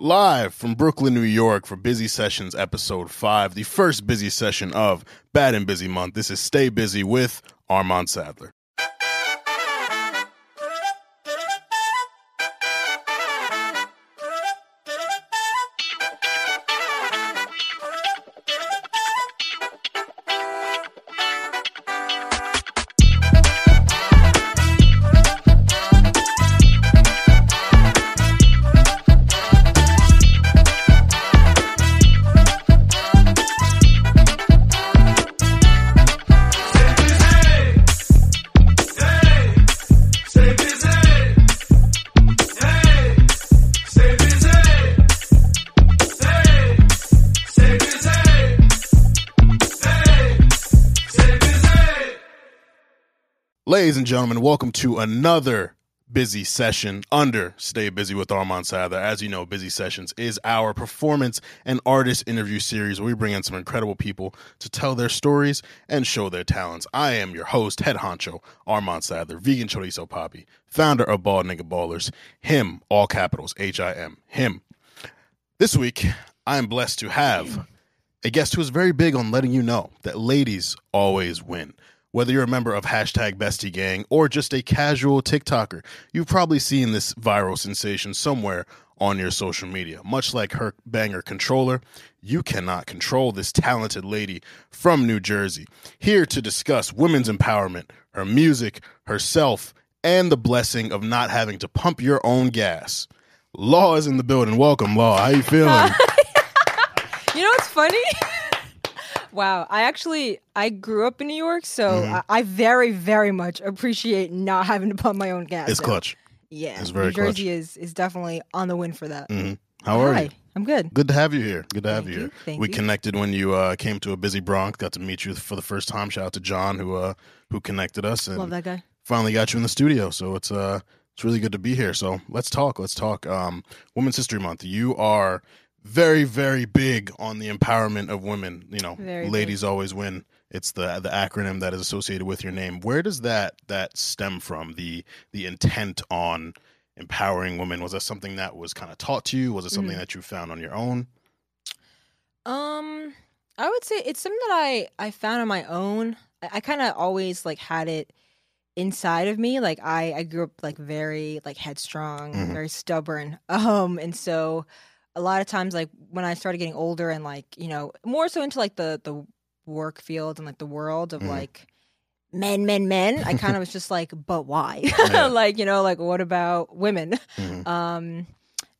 Live from Brooklyn, New York for Busy Sessions episode 5, the first busy session of Bad and Busy Month. This is Stay Busy with Armand Sadler. Gentlemen, welcome to another busy session under Stay Busy with Armand Sadler. As you know, Busy Sessions is our performance and artist interview series where we bring in some incredible people to tell their stories and show their talents. I am your host, head honcho, Armand Sadler, vegan chorizo poppy, founder of Bald Nigga Ballers, him, all capitals, H I M, him. This week, I am blessed to have a guest who is very big on letting you know that ladies always win. Whether you're a member of hashtag Bestie Gang or just a casual TikToker, you've probably seen this viral sensation somewhere on your social media. Much like her banger controller, you cannot control this talented lady from New Jersey. Here to discuss women's empowerment, her music, herself, and the blessing of not having to pump your own gas. Law is in the building. Welcome, Law. How you feeling? You know what's funny? wow, I actually I grew up in New York, so Mm-hmm. I, I very very much appreciate not having to pump my own gas. it's clutch. Yeah, It's very New Jersey clutch. is is definitely on the win for that. hmm How are Hi, you? I'm good. Good to have you here. Good to have Thank you you. here. Thank we you. connected when you uh, came to a busy Bronx. Got to meet you for the first time. Shout out to John who uh, who connected us and Love that guy. finally got you in the studio. So it's uh it's really good to be here. So let's talk. Let's talk. Um, Women's History Month. You are very very big on the empowerment of women. You know, Very big. ladies always win. It's the the acronym that is associated with your name. Where does that that stem from? The the intent on empowering women was that something that was kind of taught to you? Was it something Mm. that you found on your own? Um, I would say it's something that I I found on my own. I, I kind of always like had it inside of me. Like I I grew up like very like headstrong, Mhm. very stubborn. Um, and so a lot of times like when I started getting older and like you know more so into like the the work field and like the world of Mhm. like men men men i kind of was just like but why Yeah. like you know like what about women Mhm. um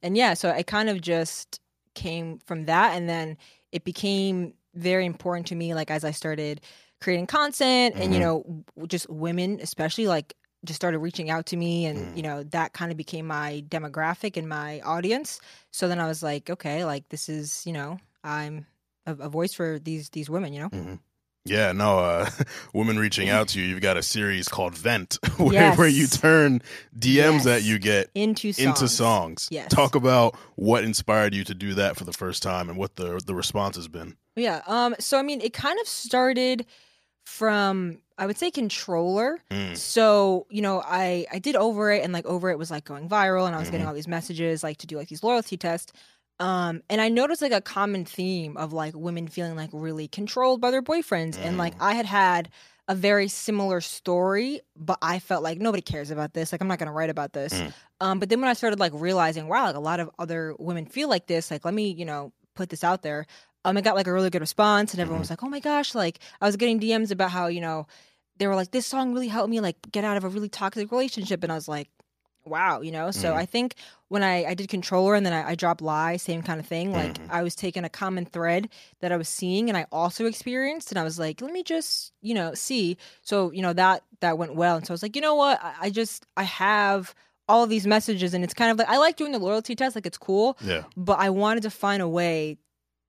and yeah so i kind of just came from that and then it became very important to me like as i started creating content and you Mhm. know just women especially like just started reaching out to me and Mhm. you know that kind of became my demographic and my audience so then i was like okay like this is you know i'm a, a voice for these these women you know hmm Yeah, no, uh, women reaching out to you. You've got a series called Vent, where, where you turn DMs that you get into songs. into songs. Yes. Talk about what inspired you to do that for the first time and what the the response has been. Yeah. Um. So I mean, it kind of started from I would say controller. Mm. So you know, I I did over it, and like over it was like going viral, and I was getting Mhm. all these messages like to do like these loyalty tests. Um, and I noticed like a common theme of like women feeling like really controlled by their boyfriends, and like Mm. I had had a very similar story, but I felt like nobody cares about this. Like I'm not gonna write about this. Mm. Um, but then when I started like realizing, wow, like a lot of other women feel like this. Like let me, you know, put this out there. Um, I got like a really good response, and everyone was like, "Oh my gosh!" Like I was getting DMs about how you know they were like, "This song really helped me like get out of a really toxic relationship," and I was like, "Wow," you know. So Mhm. I think when I I did controller and then I, I dropped lie, same kind of thing. Like Mhm. I was taking a common thread that I was seeing and I also experienced, and I was like, "Let me just you know see." So you know that that went well, and so I was like, you know what? I, I just I have all of these messages, and it's kind of like I like doing the loyalty test, like it's cool Yeah. but I wanted to find a way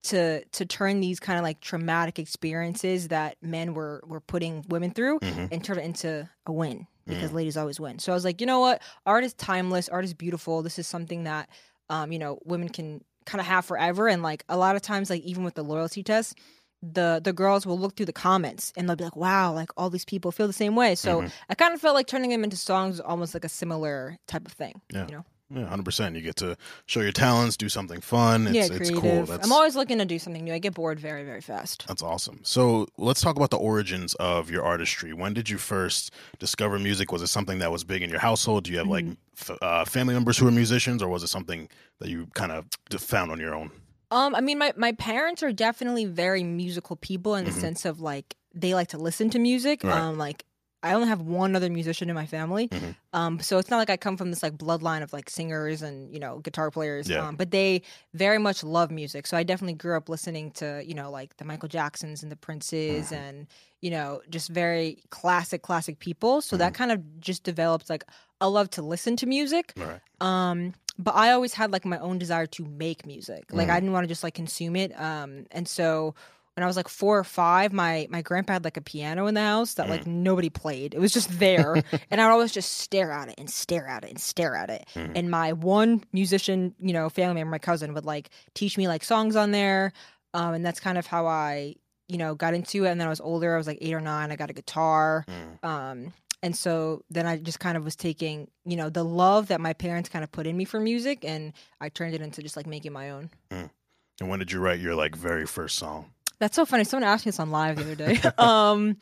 to to turn these kind of like traumatic experiences that men were were putting women through hmm and turn it into a win because Mm. ladies always win. So I was like, you know what? Art is timeless. Art is beautiful. This is something that um, you know, women can kind of have forever and like a lot of times like even with the loyalty test the the girls will look through the comments and they'll be like wow like all these people feel the same way so Mhm. i kind of felt like turning them into songs was almost like a similar type of thing Yeah. you know Yeah, hundred percent. You get to show your talents, do something fun. It's, yeah, it's creative. cool. That's I'm always looking to do something new. I get bored very, very fast. that's awesome. So let's talk about the origins of your artistry. When did you first discover music? Was it something that was big in your household? Do you have like Mm-hmm. f- uh, family members who are musicians, or was it something that you kind of found on your own? Um, I mean, my my parents are definitely very musical people in the Mhm. sense of like they like to listen to music. Right. Um, like I only have one other musician in my family. Mhm. Um, so it's not like I come from this like bloodline of like singers and you know guitar players. Yeah. Um, but they very much love music. So I definitely grew up listening to you know like the Michael Jacksons and the Princes Mhm. and you know just very classic classic people. So Mm-hmm. that kind of just developed like a love to listen to music. Right. Um, but I always had like my own desire to make music. Like. I didn't want to just like consume it. Um, and so when I was like four or five, my my grandpa had like a piano in the house that like nobody played. It was just there, and I would always just stare at it and stare at it and stare at it. Mhm. And my one musician, you know, family member, my cousin, would like teach me like songs on there, um, and that's kind of how I, you know, got into it. And then I was older. I was like eight or nine. I got a guitar. Mm. Um, and so then I just kind of was taking, you know, the love that my parents kind of put in me for music, and I turned it into just like making my own. And when did you write your like very first song? That's so funny. Someone asked me this on live the other day. um,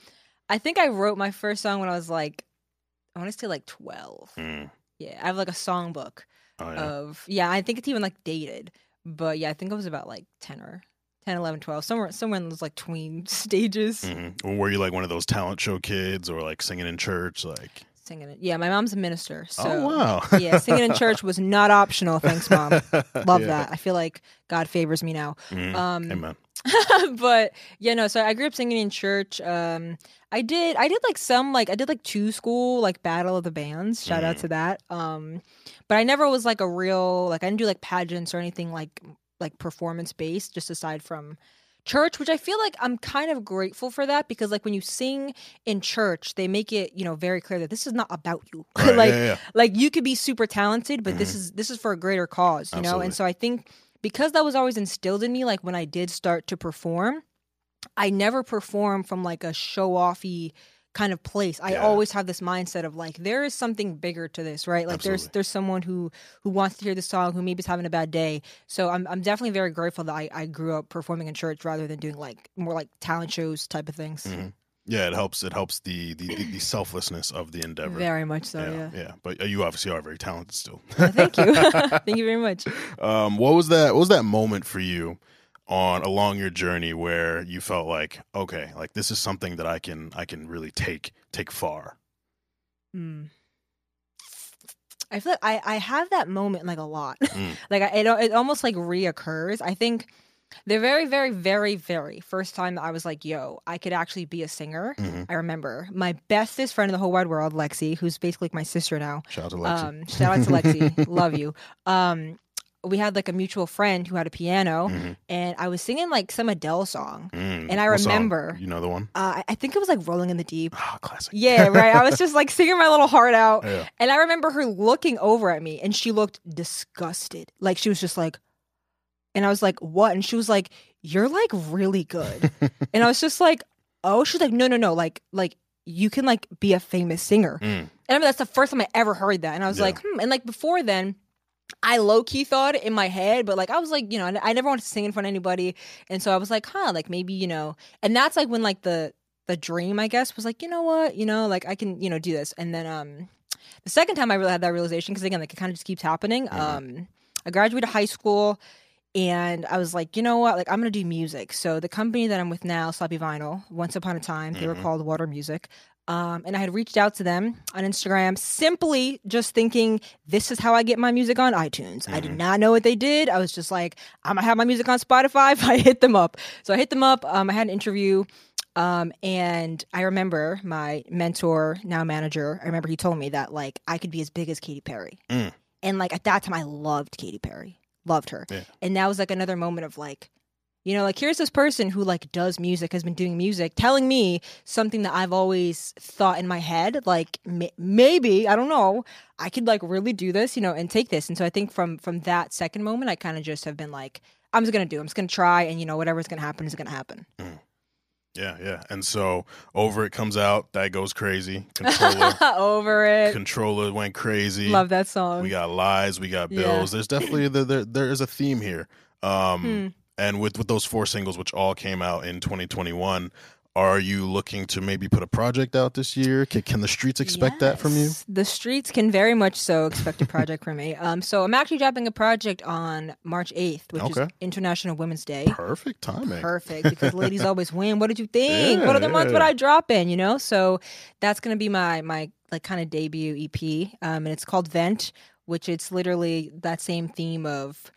I think I wrote my first song when I was like, I want to say like twelve. Mm. Yeah, I have like a songbook Oh yeah. of yeah. I think it's even like dated, but yeah, I think it was about like ten or 10, 11, 12, somewhere somewhere in those like tween stages. hmm Were you like one of those talent show kids, or like singing in church? Like, Singing it. Yeah, my mom's a minister, so oh wow. yeah, singing in church was not optional. Thanks, mom. Love Yeah. that. I feel like God favors me now. Mm. Um, Amen. but yeah, no. So I grew up singing in church. Um, I did. I did like some like I did like two school like battle of the bands. Shout out Mm. to that. Um, but I never was like a real like I didn't do like pageants or anything like like performance based. Just aside from church, which I feel like I'm kind of grateful for that because like when you sing in church, they make it you know very clear that this is not about you. Right, like yeah, yeah. like you could be super talented but this is this is for a greater cause you know and so i think because that was always instilled in me like when i did start to perform i never perform from like a show offy kind of place i Yeah. always have this mindset of like there is something bigger to this right like there's Absolutely. there's someone who who wants to hear the song who maybe is having a bad day so i'm, I'm definitely very grateful that I, I grew up performing in church rather than doing like more like talent shows type of things Mhm. Yeah, it helps. It helps the the, the, the selflessness of the endeavor. very much so yeah, yeah, yeah. But uh, you obviously are very talented still. Well, thank you thank you very much um, what was that? What was that moment for you on along your journey where you felt like, okay, like this is something that I can I can really take take far. Mm. I feel like I, I have that moment like a lot. Mm. like I, it, it almost like reoccurs. I think the very, very, very, very first time that I was like, yo, I could actually be a singer. Mhm. I remember my bestest friend in the whole wide world, Lexi, who's basically like my sister now. Shout out to Lexi. Um, shout out to Lexi. Love you. Um, we had like a mutual friend who had a piano, Mhm. and I was singing like some Adele song. Mm. and I What song? remember- you know the one. Uh, I- think it was like Rolling in the Deep. Ah, classic. Yeah, right. I was just like singing my little heart out. Yeah. And I remember her looking over at me and she looked disgusted. Like she was just like, and I was like, what? And she was like, you're like really good. and I was just like, oh, she's like, no, no, no. Like, like you can like be a famous singer. Mm. And I mean, that's the first time I ever heard that. And I was Yeah. like, hmm. And like before then, I low key thought in my head, but like I was like, you know, I never wanted to sing in front of anybody. And so I was like, huh, like maybe, you know, and that's like when like the, the dream, I guess, was like, you know what, you know, like I can, you know, do this. And then um the second time I really had that realization, because again, like it kind of just keeps happening. Mhm. Um I graduated high school and I was like, you know what, like I'm gonna do music. So the company that I'm with now, Sloppy Vinyl, once upon a time, they were Mhm. called Water Music. Um, and I had reached out to them on Instagram simply just thinking, this is how I get my music on iTunes. I did Mhm. not know what they did. I was just like, I'm gonna have my music on Spotify if I hit them up. So I hit them up. Um, I had an interview. Um, and I remember my mentor, now manager, I remember he told me that like I could be as big as Katy Perry. Mm. And like at that time I loved Katy Perry. Loved her. Yeah. And that was like another moment of like, you know, like here's this person who like does music, has been doing music, telling me something that I've always thought in my head, like m- maybe I don't know, I could like really do this, you know, and take this. And so I think from from that second moment, I kind of just have been like, I'm just gonna do. I'm just gonna try, and you know, whatever's gonna happen is gonna happen. Mm. Yeah, yeah. And so over it comes out, that goes crazy. Controller Over it. controller went crazy. Love that song. We got lies, we got Yeah. bills. There's definitely the, there there is a theme here. Um Hmm. and with with those four singles which all came out in 2021, are you looking to maybe put a project out this year? Can, can the streets expect that from you? The streets can very much so expect a project from me. Um, so I'm actually dropping a project on March 8th, which is International Women's Day. Perfect timing. Perfect, because ladies always win. What did you think? what Yeah, other month yeah. would I drop in? You know, so that's gonna be my my like kind of debut EP, um, and it's called Vent, which it's literally that same theme of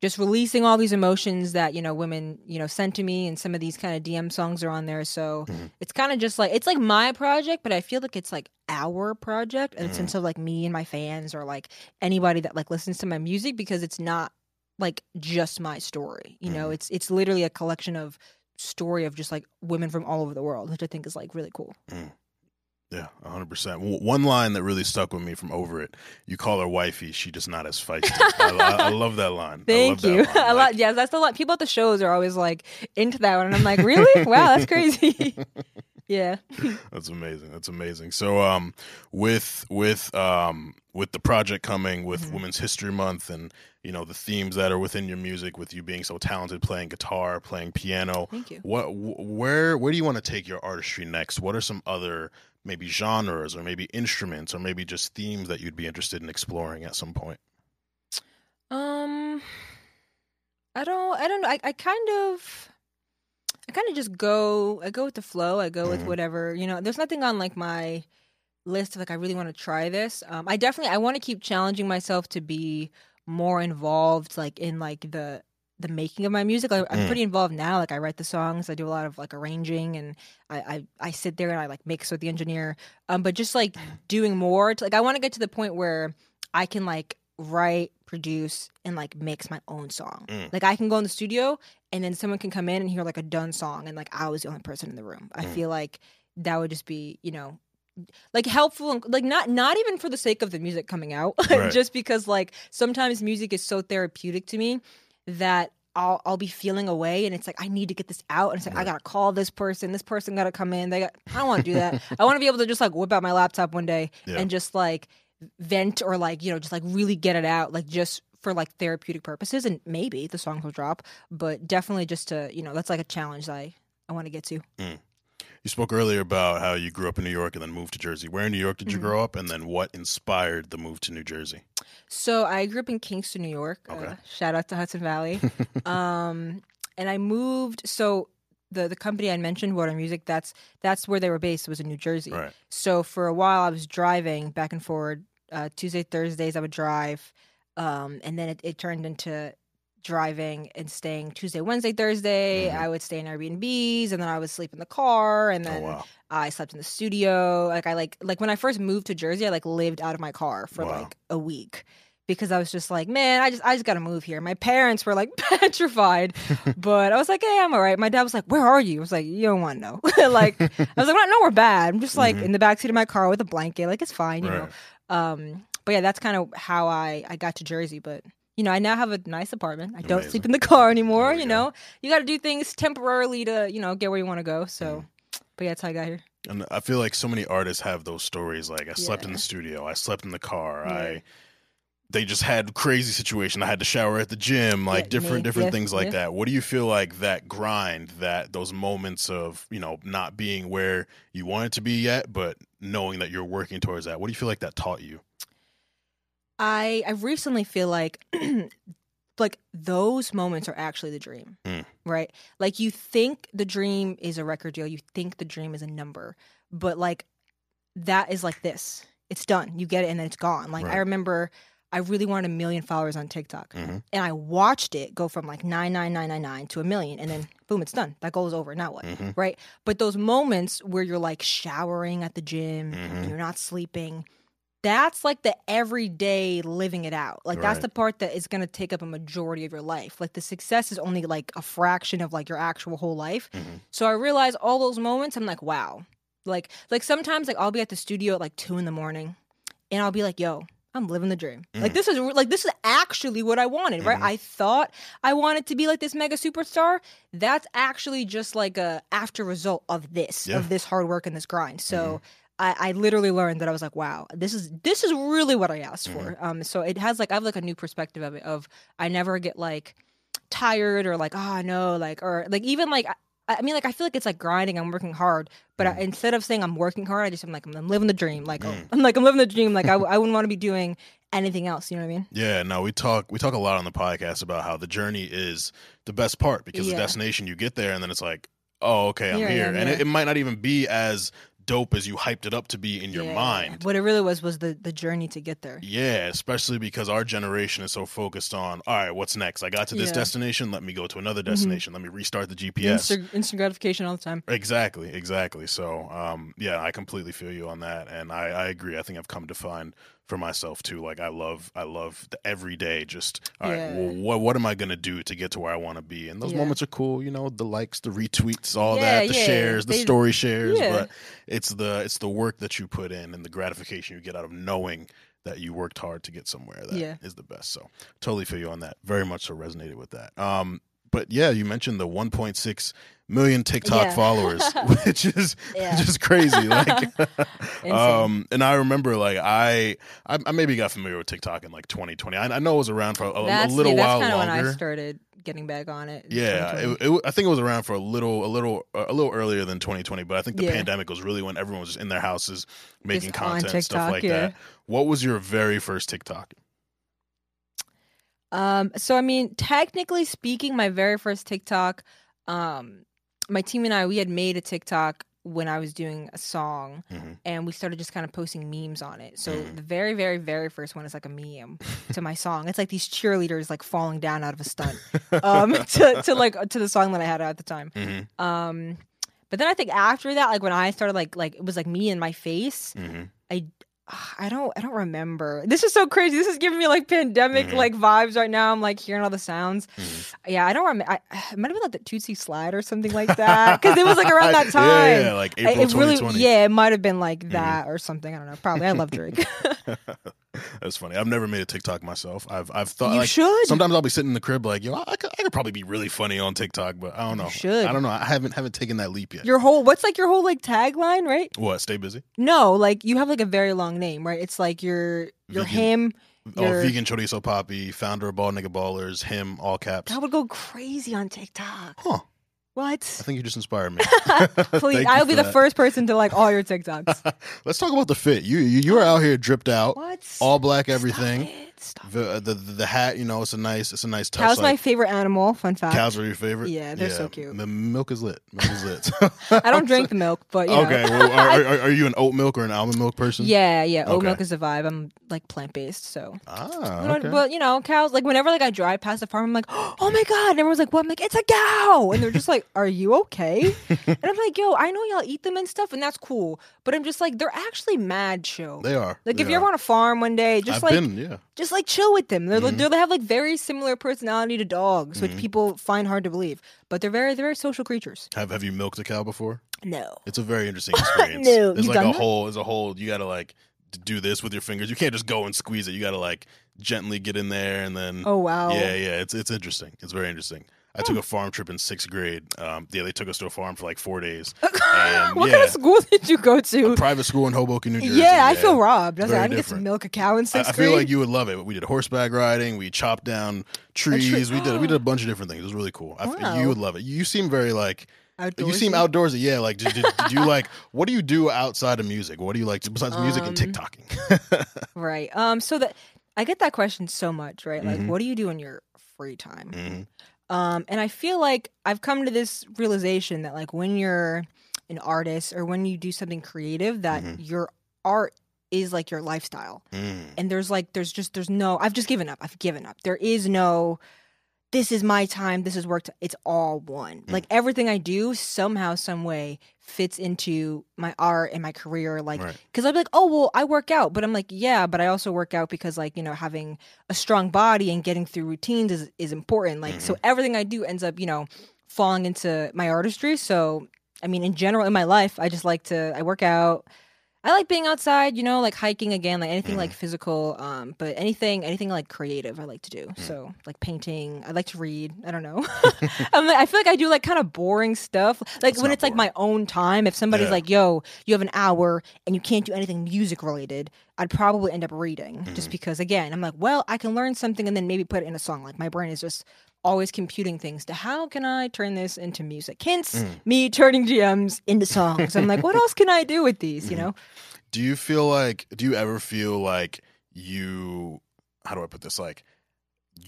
just releasing all these emotions that you know women you know sent to me, and some of these kind of DM songs are on there. So Mhm. it's kind of just like it's like my project, but I feel like it's like our project in the Mm. sense of like me and my fans or like anybody that like listens to my music because it's not like just my story. You know, Mhm. it's it's literally a collection of story of just like women from all over the world, which I think is like really cool. Yeah, 100%. One line that really stuck with me from Over It, you call her wifey, she just not as feisty. I, I, I love that line. I Thank love that you. line. a lot. Like, Yeah, that's a lot. People at the shows are always like into that one, and I'm like, really? wow, that's crazy. yeah. That's amazing. That's amazing. So um with with um with the project coming with Mhm. Women's History Month and you know the themes that are within your music with you being so talented playing guitar, playing piano, Thank you. what wh- where where do you want to take your artistry next? What are some other maybe genres or maybe instruments or maybe just themes that you'd be interested in exploring at some point? Um, I don't. I don't know. I, I kind of. I kind of just go. I go with the flow. I go with Mhm. whatever you know. There's nothing on like my list of like I really want to try this. Um, I definitely I want to keep challenging myself to be more involved, like in like the the making of my music. Like, I'm Mm. pretty involved now. Like I write the songs. I do a lot of like arranging, and I I, I sit there and I like mix with the engineer. Um, but just like doing more. To, like I want to get to the point where I can like write, produce, and like mix my own song. Mm. Like I can go in the studio and then someone can come in and hear like a done song and like I was the only person in the room. I Mm. feel like that would just be, you know, like helpful and like not not even for the sake of the music coming out, Right. just because like sometimes music is so therapeutic to me that I'll I'll be feeling away and it's like I need to get this out and it's like I gotta call this person, this person gotta come in. They got I don't want to do that. I want to be able to just like whip out my laptop one day Yeah. and just like vent or like you know just like really get it out like just for like therapeutic purposes and maybe the songs will drop but definitely just to you know that's like a challenge i i want to get to mm. You spoke earlier about how you grew up in New York and then moved to Jersey. Where in New York did you Mhm. grow up and then what inspired the move to New Jersey? so i grew up in kingston new york Okay. uh, shout out to hudson valley um and i moved so the the company i mentioned water music that's that's where they were based was in new jersey Right. So for a while, I was driving back and forward. Uh, Tuesday, Thursdays, I would drive, um, and then it, it turned into driving and staying Tuesday, Wednesday, Thursday. Mhm. I would stay in Airbnbs, and then I would sleep in the car, and Oh then wow. I slept in the studio. Like I like like when I first moved to Jersey, I like lived out of my car for Wow. like a week because I was just like, man, I just I just got to move here. My parents were like petrified, but I was like, hey, I'm all right. My dad was like, where are you? I was like, you don't want to know. like I was like, no, we're bad. I'm just like Mhm. in the backseat of my car with a blanket. Like it's fine, you Right. know. Um, but yeah, that's kind of how I I got to Jersey. But you know, I now have a nice apartment. I don't Amazing. sleep in the car anymore. You know, you got to do things temporarily to you know get where you want to go. So, mm. but yeah, that's how I got here. And I feel like so many artists have those stories. Like I slept in the studio, I slept in the car, Yeah. I they just had crazy situation. I had to shower at the gym, like Yeah, different different yeah, things like yeah. that. What do you feel like that grind, that those moments of, you know, not being where you wanted to be yet, but knowing that you're working towards that. What do you feel like that taught you? I I recently feel like like those moments are actually the dream. Mm. Right? Like you think the dream is a record deal, you think the dream is a number, but like that is like this. It's done. You get it and then it's gone. Like I remember I really wanted a million followers on TikTok. Mhm. And I watched it go from like 99999 to a million and then boom, it's done. That goal is over. Now what? Mhm. right? But those moments where you're like showering at the gym Mhm. and you're not sleeping, that's like the everyday living it out. Like that's the part that is going to take up a majority of your life. Like the success is only like a fraction of like your actual whole life. Mhm. So I realize all those moments, I'm like, wow. Like like sometimes like I'll be at the studio at like two in the morning and I'll be like, yo, I'm living the dream. Mm. Like this is like this is actually what I wanted, right? Mhm. I thought I wanted to be like this mega superstar. That's actually just like a after result of this, Yeah. Mm-hmm. of this hard work and this grind. So I, I literally learned that I was like, wow, this is this is really what I asked for. Mm-hmm. Um, so it has like I have like a new perspective of it. Of I never get like tired or like oh no like or like even like. I, I mean, like I feel like it's like grinding. I'm working hard, but I, instead of saying I'm working hard, I just I'm like I'm living the dream. Like oh, Mm. I'm like I'm living the dream. Like I wouldn't want to be doing anything else. You know what I mean? Yeah, no, we talk we talk a lot on the podcast about how the journey is the best part because Yeah. the destination you get there and then it's like, oh, okay, I'm Here I here, am, and it, it might not even be as dope as you hyped it up to be in your Yeah. mind. What it really was was the the journey to get there. Yeah, especially because our generation is so focused on, all right, what's next? I got to this Yeah. Mm-hmm. destination, let me go to another destination, let me restart the GPS. Instant, instant gratification all the time. Exactly, exactly. So, um, yeah, I completely feel you on that, and I, I agree. I think I've come to find for myself too. Like, I love, I love the everyday. Just, all right, Yeah. well, what, what am I gonna do to get to where I want to be? And those Yeah. moments are cool. You know, the likes, the retweets, all Yeah, that, the shares, the They- story shares. But it's the, it's the work that you put in and the gratification you get out of knowing that you worked hard to get somewhere that is the best. So, totally feel you on that. Very much so resonated with that. Um, but yeah, you mentioned the 1.6 million TikTok Yeah. followers, which is Yeah. just crazy. Like, um, and I remember like I, I, I maybe got familiar with TikTok in like 2020. I, I know it was around for a, a that's little yeah, that's while kinda when. I started getting back on it. yeah, it, it, I think it was around for a little, a little, a little earlier than 2020. But I think the pandemic was really when everyone was just in their houses making Just on content, stuff like that. What was your very first TikTok? Um, so I mean, technically speaking, my very first TikTok, um, my team and I, we had made a TikTok when I was doing a song, Mhm. and we started just kind of posting memes on it. So Mhm. the very, very, very first one is like a meme to my song. It's like these cheerleaders like falling down out of a stunt, um, to to like to the song that I had at the time. Mm-hmm. Um, but then I think after that, like when I started like like it was like me and my face. Mm-hmm. I don't I don't remember. This is so crazy. This is giving me like pandemic Mhm. like vibes right now. I'm like hearing all the sounds. Mhm. Yeah, I don't remember. I, it might have been like the Tootsie Slide or something like that because it was like around that time. yeah, yeah, like April it really, 2020. yeah, it might have been like that or something. I don't know. Probably. I love Drake. That's funny. I've never made a TikTok myself. I've I've thought you like should. sometimes I'll be sitting in the crib like, yo, I could, I could probably be really funny on TikTok, but I don't know. You should. I don't know. I haven't haven't taken that leap yet. Your whole what's like your whole like tagline, right? what? Stay busy. No, like you have like a very long name, right? It's like your your him. Oh, Your- vegan chorizo poppy, founder of Ball Nigga Ballers, him, all caps. That would go crazy on TikTok. Huh. I think you just inspired me. Please, I'll be the that. first person to like all your TikToks. Let's talk about the fit. You you, you are out here dripped out, what? all black everything. Stop. The, the the hat, you know, it's a nice it's a nice touch. Cow's my favorite animal. Fun fact. cows are your favorite. Yeah, they're so cute. M- milk is lit. Milk is lit. I don't drink the milk, but you know. Okay, well, are, are, are you an oat milk or an almond milk person? Yeah, yeah. Oat Okay. milk is the vibe. I'm like plant based, so. Ah, But- okay. But you know, cows. Like whenever like I drive past the farm, I'm like, oh my god! And everyone's like, what? I'm like, it's a cow, and they're just like, are you okay? and I'm like, yo, I know y'all eat them and stuff, and that's cool. But I'm just like, they're actually mad chill. they are. like They if you're are. on a farm one day, just I've like been, yeah. just like chill with them. They're, Mhm. they're, they have like very similar personality to dogs, which Mhm. people find hard to believe. But they're very they're very social creatures. Have Have you milked a cow before? No. It's a very interesting experience. No, There's you like a that? whole. There's a whole. You gotta like do this with your fingers. You can't just go and squeeze it. You gotta like gently get in there and then. Oh wow. Yeah, yeah. It's it's interesting. It's very interesting. I took a farm trip in sixth grade. Um, yeah, they took us to a farm for like four days. And, what yeah. kind of school did you go to? Private school in Hoboken, New Jersey. yeah, I feel robbed. I was Very like, I to different. milk a cow in I, sixth I feel grade. like you would love it. We did horseback riding. We chopped down trees. we did we did a bunch of different things. It was really cool. I, Wow. You would love it. You seem very like you seem Outdoorsy. outdoorsy. Yeah, like did, did, did you like what do you do outside of music? What do you like to, besides music and Um, TikToking? Right. Um. So that I get that question so much, right? Like, Mhm. what do you do in your free time? Mhm. Um. And I feel like I've come to this realization that like when you're an artist or when you do something creative, that Mhm. your art is like your lifestyle. Mm. and there's like there's just there's no i've just given up i've given up there is no this is my time this is work it's all one Mm. like everything i do somehow some way fits into my art and my career like Right. because i'd be like oh well i work out but i'm like yeah but i also work out because like you know having a strong body and getting through routines is, is important like so everything i do ends up you know falling into my artistry so i mean in general in my life i just like to i work out I like being outside, you know, like hiking again, like anything like mm-hmm. physical. Um, but anything, anything like creative, I like to do. Mm. So like painting, I like to read. I don't know. I'm like, I feel like I do like kind of boring stuff. Like It's when it's like my own time. If somebody's Yeah. like, "Yo, you have an hour and you can't do anything music related," I'd probably end up reading just mm-hmm. because, again, I'm like, well, I can learn something and then maybe put it in a song. Like my brain is just always computing things to how can I turn this into music? Hence me turning DMs into songs. I'm like, what else can I do with these? You know? Do you feel like? Do you ever feel like you? How do I put this? Like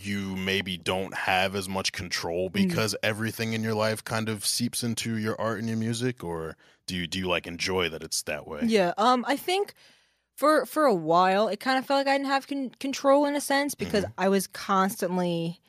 you maybe don't have as much control Mm. because everything in your life kind of seeps into your art and your music, or do you do you like enjoy that it's that way? Yeah. Um, I think for for a while it kind of felt like I didn't have con- control in a sense because I was constantly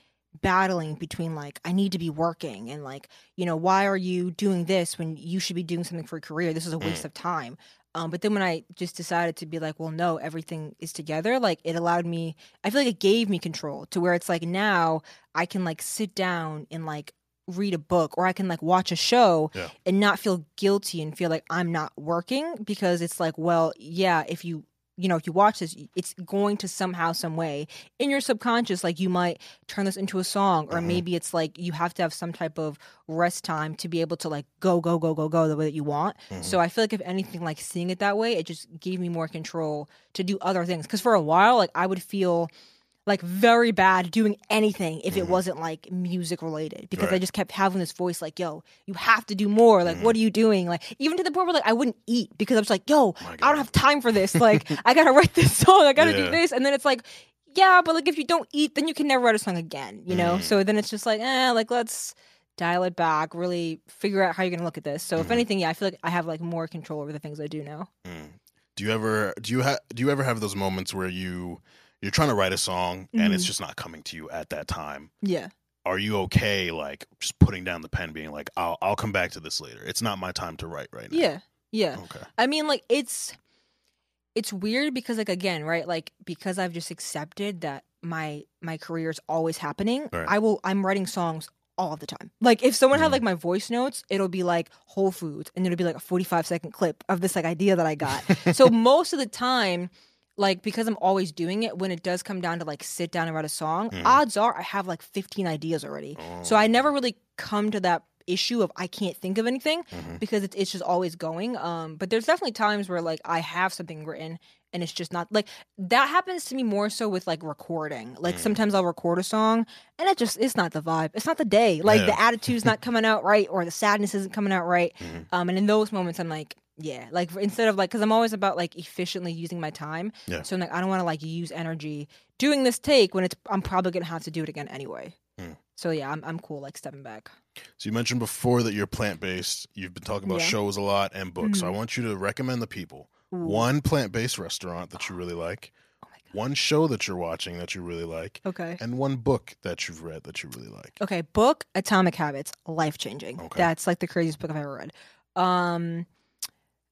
battling between like I need to be working and like you know why are you doing this when you should be doing something for a career? This is a waste of time. Um, but then when I just decided to be like, well, no, everything is together. Like it allowed me. I feel like it gave me control to where it's like now I can like sit down and like read a book or I can like watch a show Yeah. and not feel guilty and feel like I'm not working because it's like, well, yeah, if you you know, if you watch this, it's going to somehow, some way in your subconscious, like you might turn this into a song, or Mhm. maybe it's like you have to have some type of rest time to be able to like go, go, go, go, go the way that you want. Mhm. So I feel like if anything, like seeing it that way, it just gave me more control to do other things. Because for a while, like I would feel like very bad doing anything if it Mhm. wasn't like music related because I just kept having this voice like, yo, you have to do more. Like, Mhm. what are you doing? Like, even to the point where like I wouldn't eat because I was like, yo, I don't have time for this. Like, I gotta write this song. I gotta Yeah. do this. And then it's like, yeah, but like if you don't eat, then you can never write a song again, you know? Mhm. So then it's just like, eh, like let's dial it back, really figure out how you're gonna look at this. So if Mhm. anything, yeah, I feel like I have like more control over the things I do now. Mm. Do you ever do you have do you ever have those moments where you you're trying to write a song and it's Mhm. just not coming to you at that time? Yeah. Are you okay like just putting down the pen being like I'll I'll come back to this later. It's not my time to write right now. Yeah. Yeah. Okay. I mean, like it's it's weird because like again, right? Like because I've just accepted that my my career is always happening. Right. I will I'm writing songs all the time. Like if someone Mhm. had like my voice notes, it'll be like Whole Foods and it'll be like a 45 second clip of this like idea that I got. so most of the time like because I'm always doing it when it does come down to like sit down and write a song, Mhm. odds are I have like 15 ideas already. So Oh. I never really come to that issue of I can't think of anything Mhm. because it's, it's just always going. Um, but there's definitely times where like I have something written and it's just not like that happens to me more so with like recording. Like Mm. sometimes I'll record a song and it just it's not the vibe. It's not the day. Like Yeah. the attitude's not coming out right or the sadness isn't coming out right. Mhm. Um, and in those moments I'm like, yeah, like instead of like because I'm always about like efficiently using my time. Yeah. So I'm like I don't want to like use energy doing this take when it's I'm probably gonna have to do it again anyway. Mm. So yeah, I'm I'm cool like stepping back. So you mentioned before that you're plant based. You've been talking about Yeah. shows a lot and books. So I Mhm. want you to recommend the people Ooh. one plant based restaurant that you really like, Oh one show that you're watching that you really like, Okay. and one book that you've read that you really like. Okay, book Atomic Habits, life changing. Okay. That's like the craziest book I've ever read. Um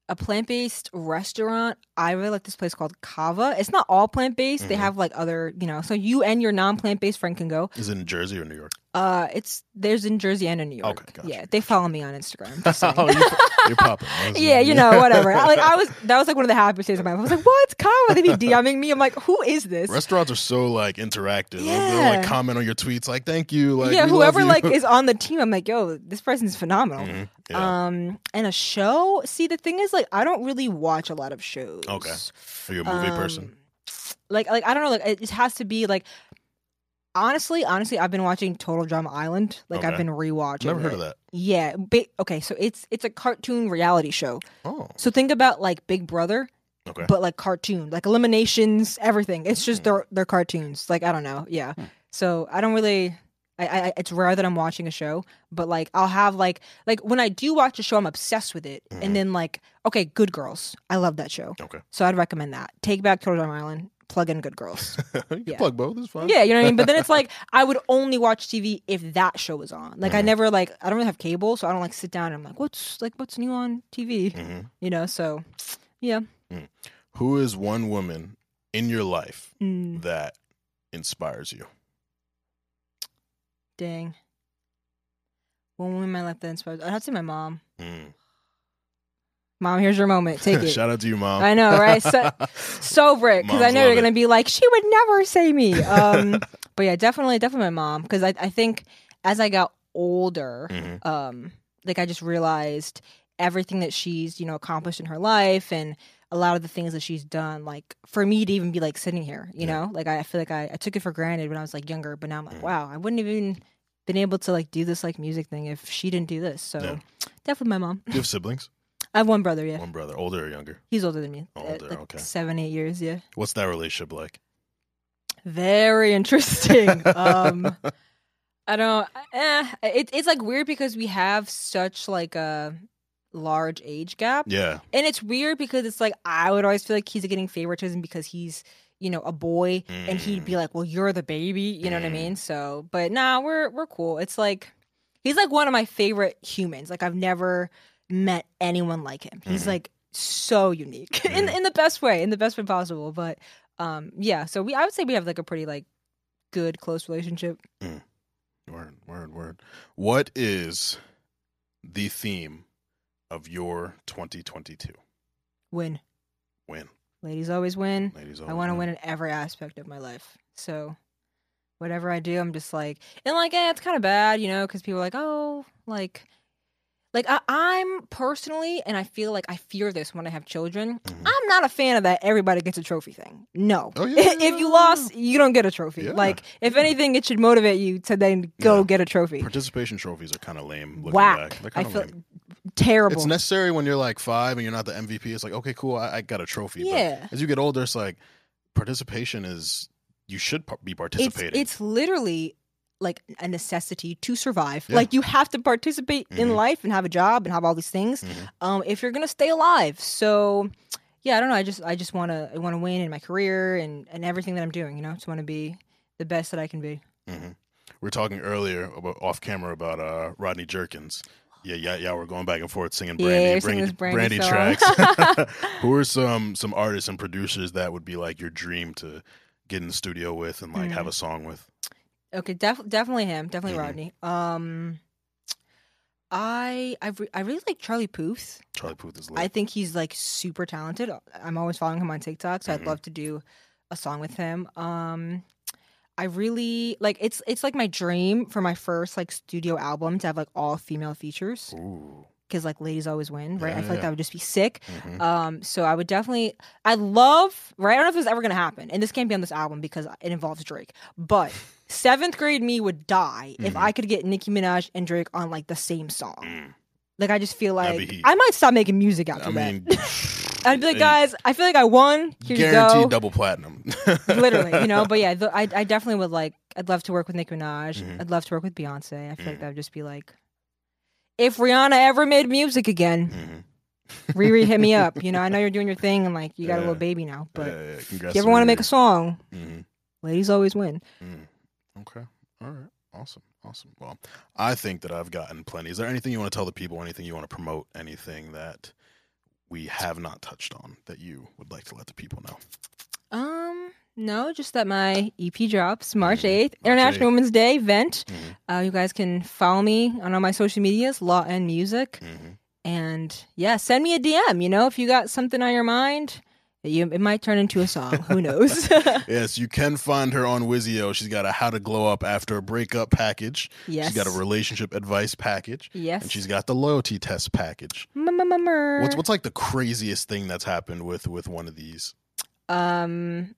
a plant-based restaurant. I really like this place called CAVA. It's not all plant-based. They Mhm. have like other, you know, so you and your non-plant-based friend can go. Is it in Jersey or New York? Uh it's there's in Jersey and in New York. Okay, gotcha, Yeah, they follow me on Instagram. oh, you, you're popping. Yeah, you know, whatever. I, like I was that was like one of the happiest days of my life. I was like, "What? CAVA?" They be DMing me. I'm like, "Who is this?" Restaurants are so like interactive. They'll, they'll like comment on your tweets like "Thank you." Like yeah, whoever like is on the team, I'm like, "Yo, this person's phenomenal." Mhm, yeah. Um, and a show. See, the thing is, like, I don't really watch a lot of shows. Okay. Are you a movie Um, person? Like, like I don't know. Like, it just has to be like. Honestly, honestly, I've been watching Total Drama Island. Like, I've been rewatching. Never heard it. of that. Yeah. Ba- okay, so it's it's a cartoon reality show. Oh, So think about like Big Brother, okay. but like cartoon, like eliminations, everything. It's just Hmm. they're they're cartoons. Like I don't know. Yeah. Hmm. So I don't really. I, I it's rare that I'm watching a show, but like I'll have like like when I do watch a show, I'm obsessed with it. And then like okay, Good Girls, I love that show, Okay. so I'd recommend that. Take back Total Drama Island, plug in Good Girls. you can Yeah. plug both. It's fine. yeah, you know what I mean. But then it's like I would only watch TV if that show was on. Like I Mhm. never like I don't really have cable, so I don't like sit down and I'm like, what's like what's new on TV? hmm You know, so yeah. Who is one woman in your life Mm, that inspires you? dang. One woman in my life that inspires. I'd have to say my mom. Mm. Mom, here's your moment. Take it. Shout out to you, mom. I know, right? So, so brick because I know you're gonna it. be like, she would never say me. Um, but yeah, definitely, definitely my mom because I, I think as I got older, Mhm. um, like I just realized everything that she's you know accomplished in her life and a lot of the things that she's done. Like for me to even be like sitting here, you Yeah. know, like I, I feel like I, I took it for granted when I was like younger, but now I'm like, Mhm. wow, I wouldn't even been able to like do this like music thing if she didn't do this. So Yeah. definitely my mom. Do you have siblings? I have one brother. Yeah, One brother, older or younger? he's older than me. uh, Older, like okay. seven, eight years. Yeah. What's that relationship like? Very interesting. um, I don't. Eh, it, it's like weird because we have such like a large age gap, Yeah. and it's weird because it's like I would always feel like he's getting favoritism because he's you know a boy, and he'd be like, "Well, you're the baby," you know what I Mm. mean? So, but nah, we're we're cool. It's like he's like one of my favorite humans. Like I've never met anyone like him. He's Mhm. like so unique in Mhm. in the best way, in the best way possible. But um, yeah. So we, I would say we have like a pretty like good close relationship. Word, word, word. What is the theme of your 2022? Win, Win. ladies always win. Ladies, always I want to win in every aspect of my life. So whatever I do, I'm just like, and like, eh, it's kind of bad, you know, because people are like, oh, like, like I, I'm personally, and I feel like I fear this when I have children. Mhm. I'm not a fan of that. Everybody gets a trophy thing. No, Oh, yeah, if you lost, you don't get a trophy. Yeah. Like, if anything, it should motivate you to then go Yeah. get a trophy. Participation trophies are kind of lame. Looking Whack. Back. They're kind of lame. terrible. It's necessary when you're like five and you're not the MVP. It's like, okay, cool, I, I got a trophy. Yeah. But as you get older, it's like participation is you should par- be it's participating. it's literally like a necessity to survive. Yeah. Like you have to participate in Mhm. life and have a job and have all these things Mhm. um, if you're gonna stay alive. So yeah, I don't know. I just I just want to I want to win in my career and and everything that I'm doing. You know, just want to be the best that I can be. Mhm. We were talking earlier about off camera about uh, Rodney Jerkins. Yeah, yeah, yeah. We're going back and forth singing Brandy, you're singing Brandy, Brandy Brandy tracks. Who are some some artists and producers that would be like your dream to get in the studio with and like Mm. have a song with? Okay, def- definitely him, definitely Mhm. Rodney. Um, I I re- I really like Charlie Puth. Charlie Puth is lit. I think he's like super talented. I'm always following him on TikTok, so Mhm. I'd love to do a song with him. Um I really like it's it's like my dream for my first like studio album to have like all female features Ooh. because like ladies always win, right? Yeah, I feel yeah, like that would just be sick. Mhm. Um, so I would definitely, I love, right? I don't know if this is ever gonna happen, and this can't be on this album because it involves Drake. But seventh grade me would die if Mhm. I could get Nicki Minaj and Drake on like the same song. Mm. Like I just feel like. I might stop making music after I that. I'd be like, guys, I feel like I won. Here you guaranteed go. double platinum. Literally, you know. But yeah, the, I I definitely would like. I'd love to work with Nicki Minaj. Mhm. I'd love to work with Beyonce. I feel like Mhm. that would just be like, if Rihanna ever made music again, Mhm. Riri hit me up. You know, I know you're doing your thing and like you got a little baby now, but Yeah, yeah, if you ever want to make a song, Mhm. ladies always win. Mm. Okay. All right. Awesome. Awesome. Well, I think that I've gotten plenty. Is there anything you want to tell the people? Anything you want to promote? Anything that we have not touched on that you would like to let the people know? Um, no, just that my EP drops March Mhm. eighth, March International 8th. Women's Day event. Mhm. Uh, you guys can follow me on all my social medias, Law and Music, Mhm. and yeah, send me a DM. You know, if you got something on your mind, you it might turn into a song. Who knows? Yes, you can find her on Wizio. She's got a How to Glow Up After a Breakup package. yes, She's got a relationship advice package. yes, And she's got the loyalty test package. M-m-m-mer. What's what's like the craziest thing that's happened with with one of these? um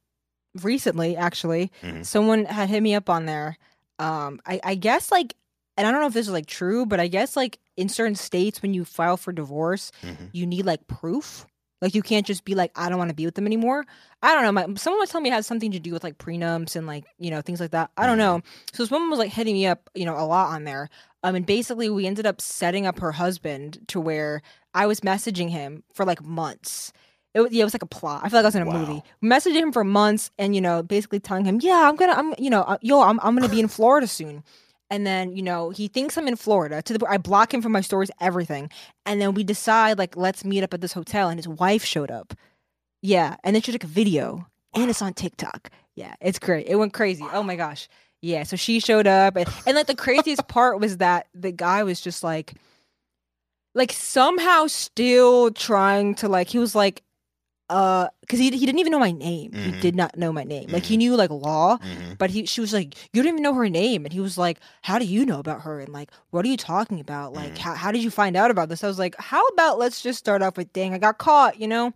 recently actually Mhm. someone had hit me up on there um I, I guess like and i don't know if this is like true but i guess like in certain states when you file for divorce Mhm. you need like proof like you can't just be like i don't want to be with them anymore i don't know my, someone was telling me it has something to do with like prenups and like you know things like that i don't know so this woman was like hitting me up you know a lot on there um and basically we ended up setting up her husband to where i was messaging him for like months it was, yeah, it was like a plot. I feel like I was in a Wow. movie. Messaging him for months, and you know, basically telling him, "Yeah, I'm gonna, I'm, you know, uh, yo, I'm, I'm gonna be in Florida soon." And then, you know, he thinks I'm in Florida. To the I block him from my stories, everything. And then we decide, like, let's meet up at this hotel. And his wife showed up. Yeah, and then she took a video, and it's on TikTok. Yeah, it's great. It went crazy. Oh my gosh. Yeah, so she showed up, and, and like the craziest part was that the guy was just like, like somehow still trying to like he was like uh because he, he didn't even know my name he Mhm. did not know my name like he Mhm. knew like law Mhm. but he she was like you don't even know her name and he was like how do you know about her and like what are you talking about like Mhm. how, how did you find out about this i was like how about let's just start off with dang i got caught you know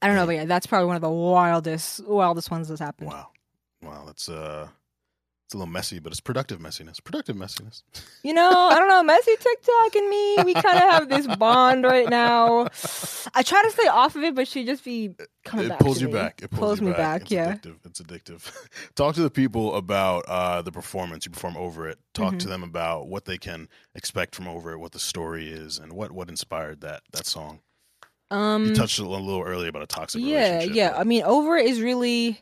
i don't know but yeah that's probably one of the wildest wildest ones that's happened Wow. Wow, that's uh it's a little messy, but it's productive messiness. Productive messiness. You know, I don't know, Messy TikTok and me, we kind of have this bond right now. I try to stay off of it, but she just be coming it back. pulls you me. back. It pulls, Pulls me back. back, It's yeah. addictive. It's addictive. Talk to the people about uh, the performance you perform over it. Talk Mhm. to them about what they can expect from over it, what the story is, and what what inspired that that song. Um, You touched a little, a little earlier about a toxic yeah, relationship. yeah. but- I mean, over it is really,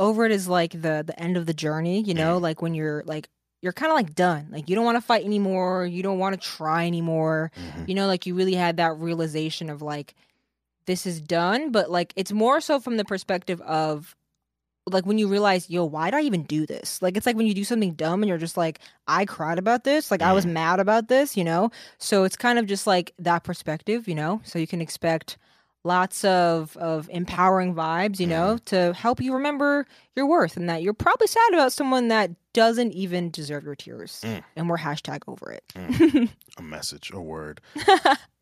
over it is like the the end of the journey. You know, Mhm. like when you're like you're kind of like done. Like you don't want to fight anymore. You don't want to try anymore. Mhm. You know, like you really had that realization of like this is done. But like it's more so from the perspective of like when you realize, yo, why did I even do this? Like it's like when you do something dumb and you're just like, I cried about this, like I was Mhm. mad about this, you know? So it's kind of just like that perspective, you know? So you can expect lots of of empowering vibes, you know, to help you remember your worth and that you're probably sad about someone that doesn't even deserve your tears. Mm. And we're hashtag over it. a message, a word.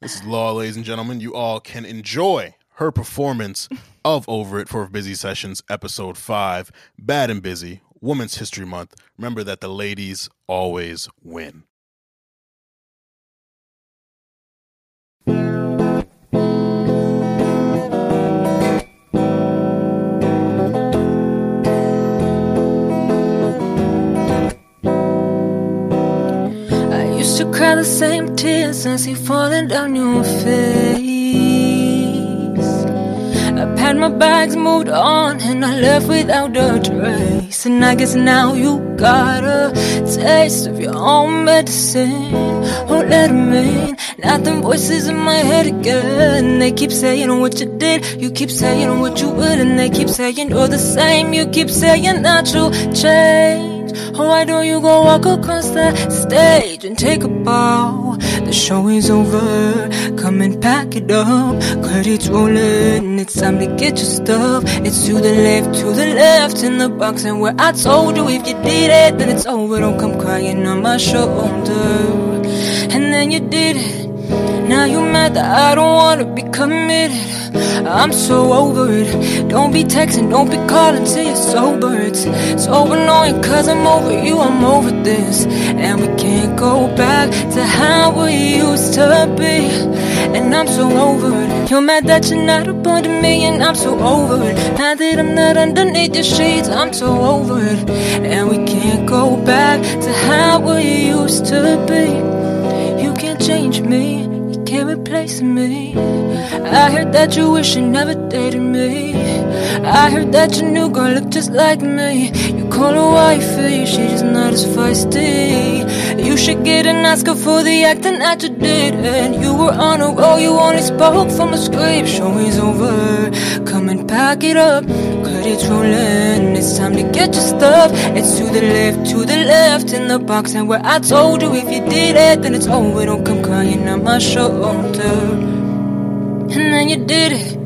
this is Law, ladies and gentlemen. You all can enjoy her performance of Over It for Busy Sessions, episode five, Bad and Busy, Women's History Month. Remember that the ladies always win. To cry the same tears as he falling down your face. I packed my bags, moved on, and I left without a trace. And I guess now you got a taste of your own medicine. Oh, let 'em in. Now them voices in my head again. They keep saying what you did, you keep saying what you would, and they keep saying you're the same. You keep saying that you'll change. Why don't you go walk across the stage and take a bow? The show is over. Come and pack it up. Credits rolling. It's time to get your stuff. It's to the left, to the left in the box. And where I told you if you did it, then it's over. Don't come crying on my shoulder. And then you did it. Now you mad that I don't wanna be committed. I'm so over it. Don't be texting, don't be calling till you're sober. It's so annoying cause I'm over you, I'm over this. And we can't go back to how we used to be. And I'm so over it. You're mad that you're not up to me, and I'm so over it. Mad that I'm not underneath your sheets, I'm so over it. And we can't go back to how we used to be. Change me, you can't replace me. I heard that you wish you never dated me. I heard that your new girl looked just like me. You call her wifey, she just not as feisty. You should get an Oscar for the acting that you did. And you were on a roll, you only spoke from a script. Show is over, come and pack it up. Credits rolling, it's time to get your stuff. It's to the left, to the left in the box. And where I told you if you did it, then it's over. Don't come crying on my shoulder. And then you did it.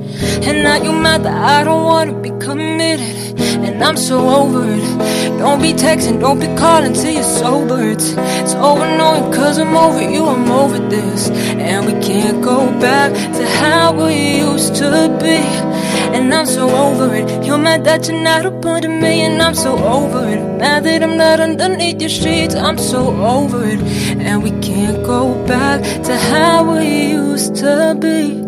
And now you mad that I don't wanna be committed. And I'm so over it. Don't be texting, don't be calling till you're sober. It's, it's over annoying cause I'm over you, I'm over this. And we can't go back to how we used to be. And I'm so over it. You're mad that you're not up under me, and I'm so over it. Mad that I'm not underneath your sheets, I'm so over it. And we can't go back to how we used to be.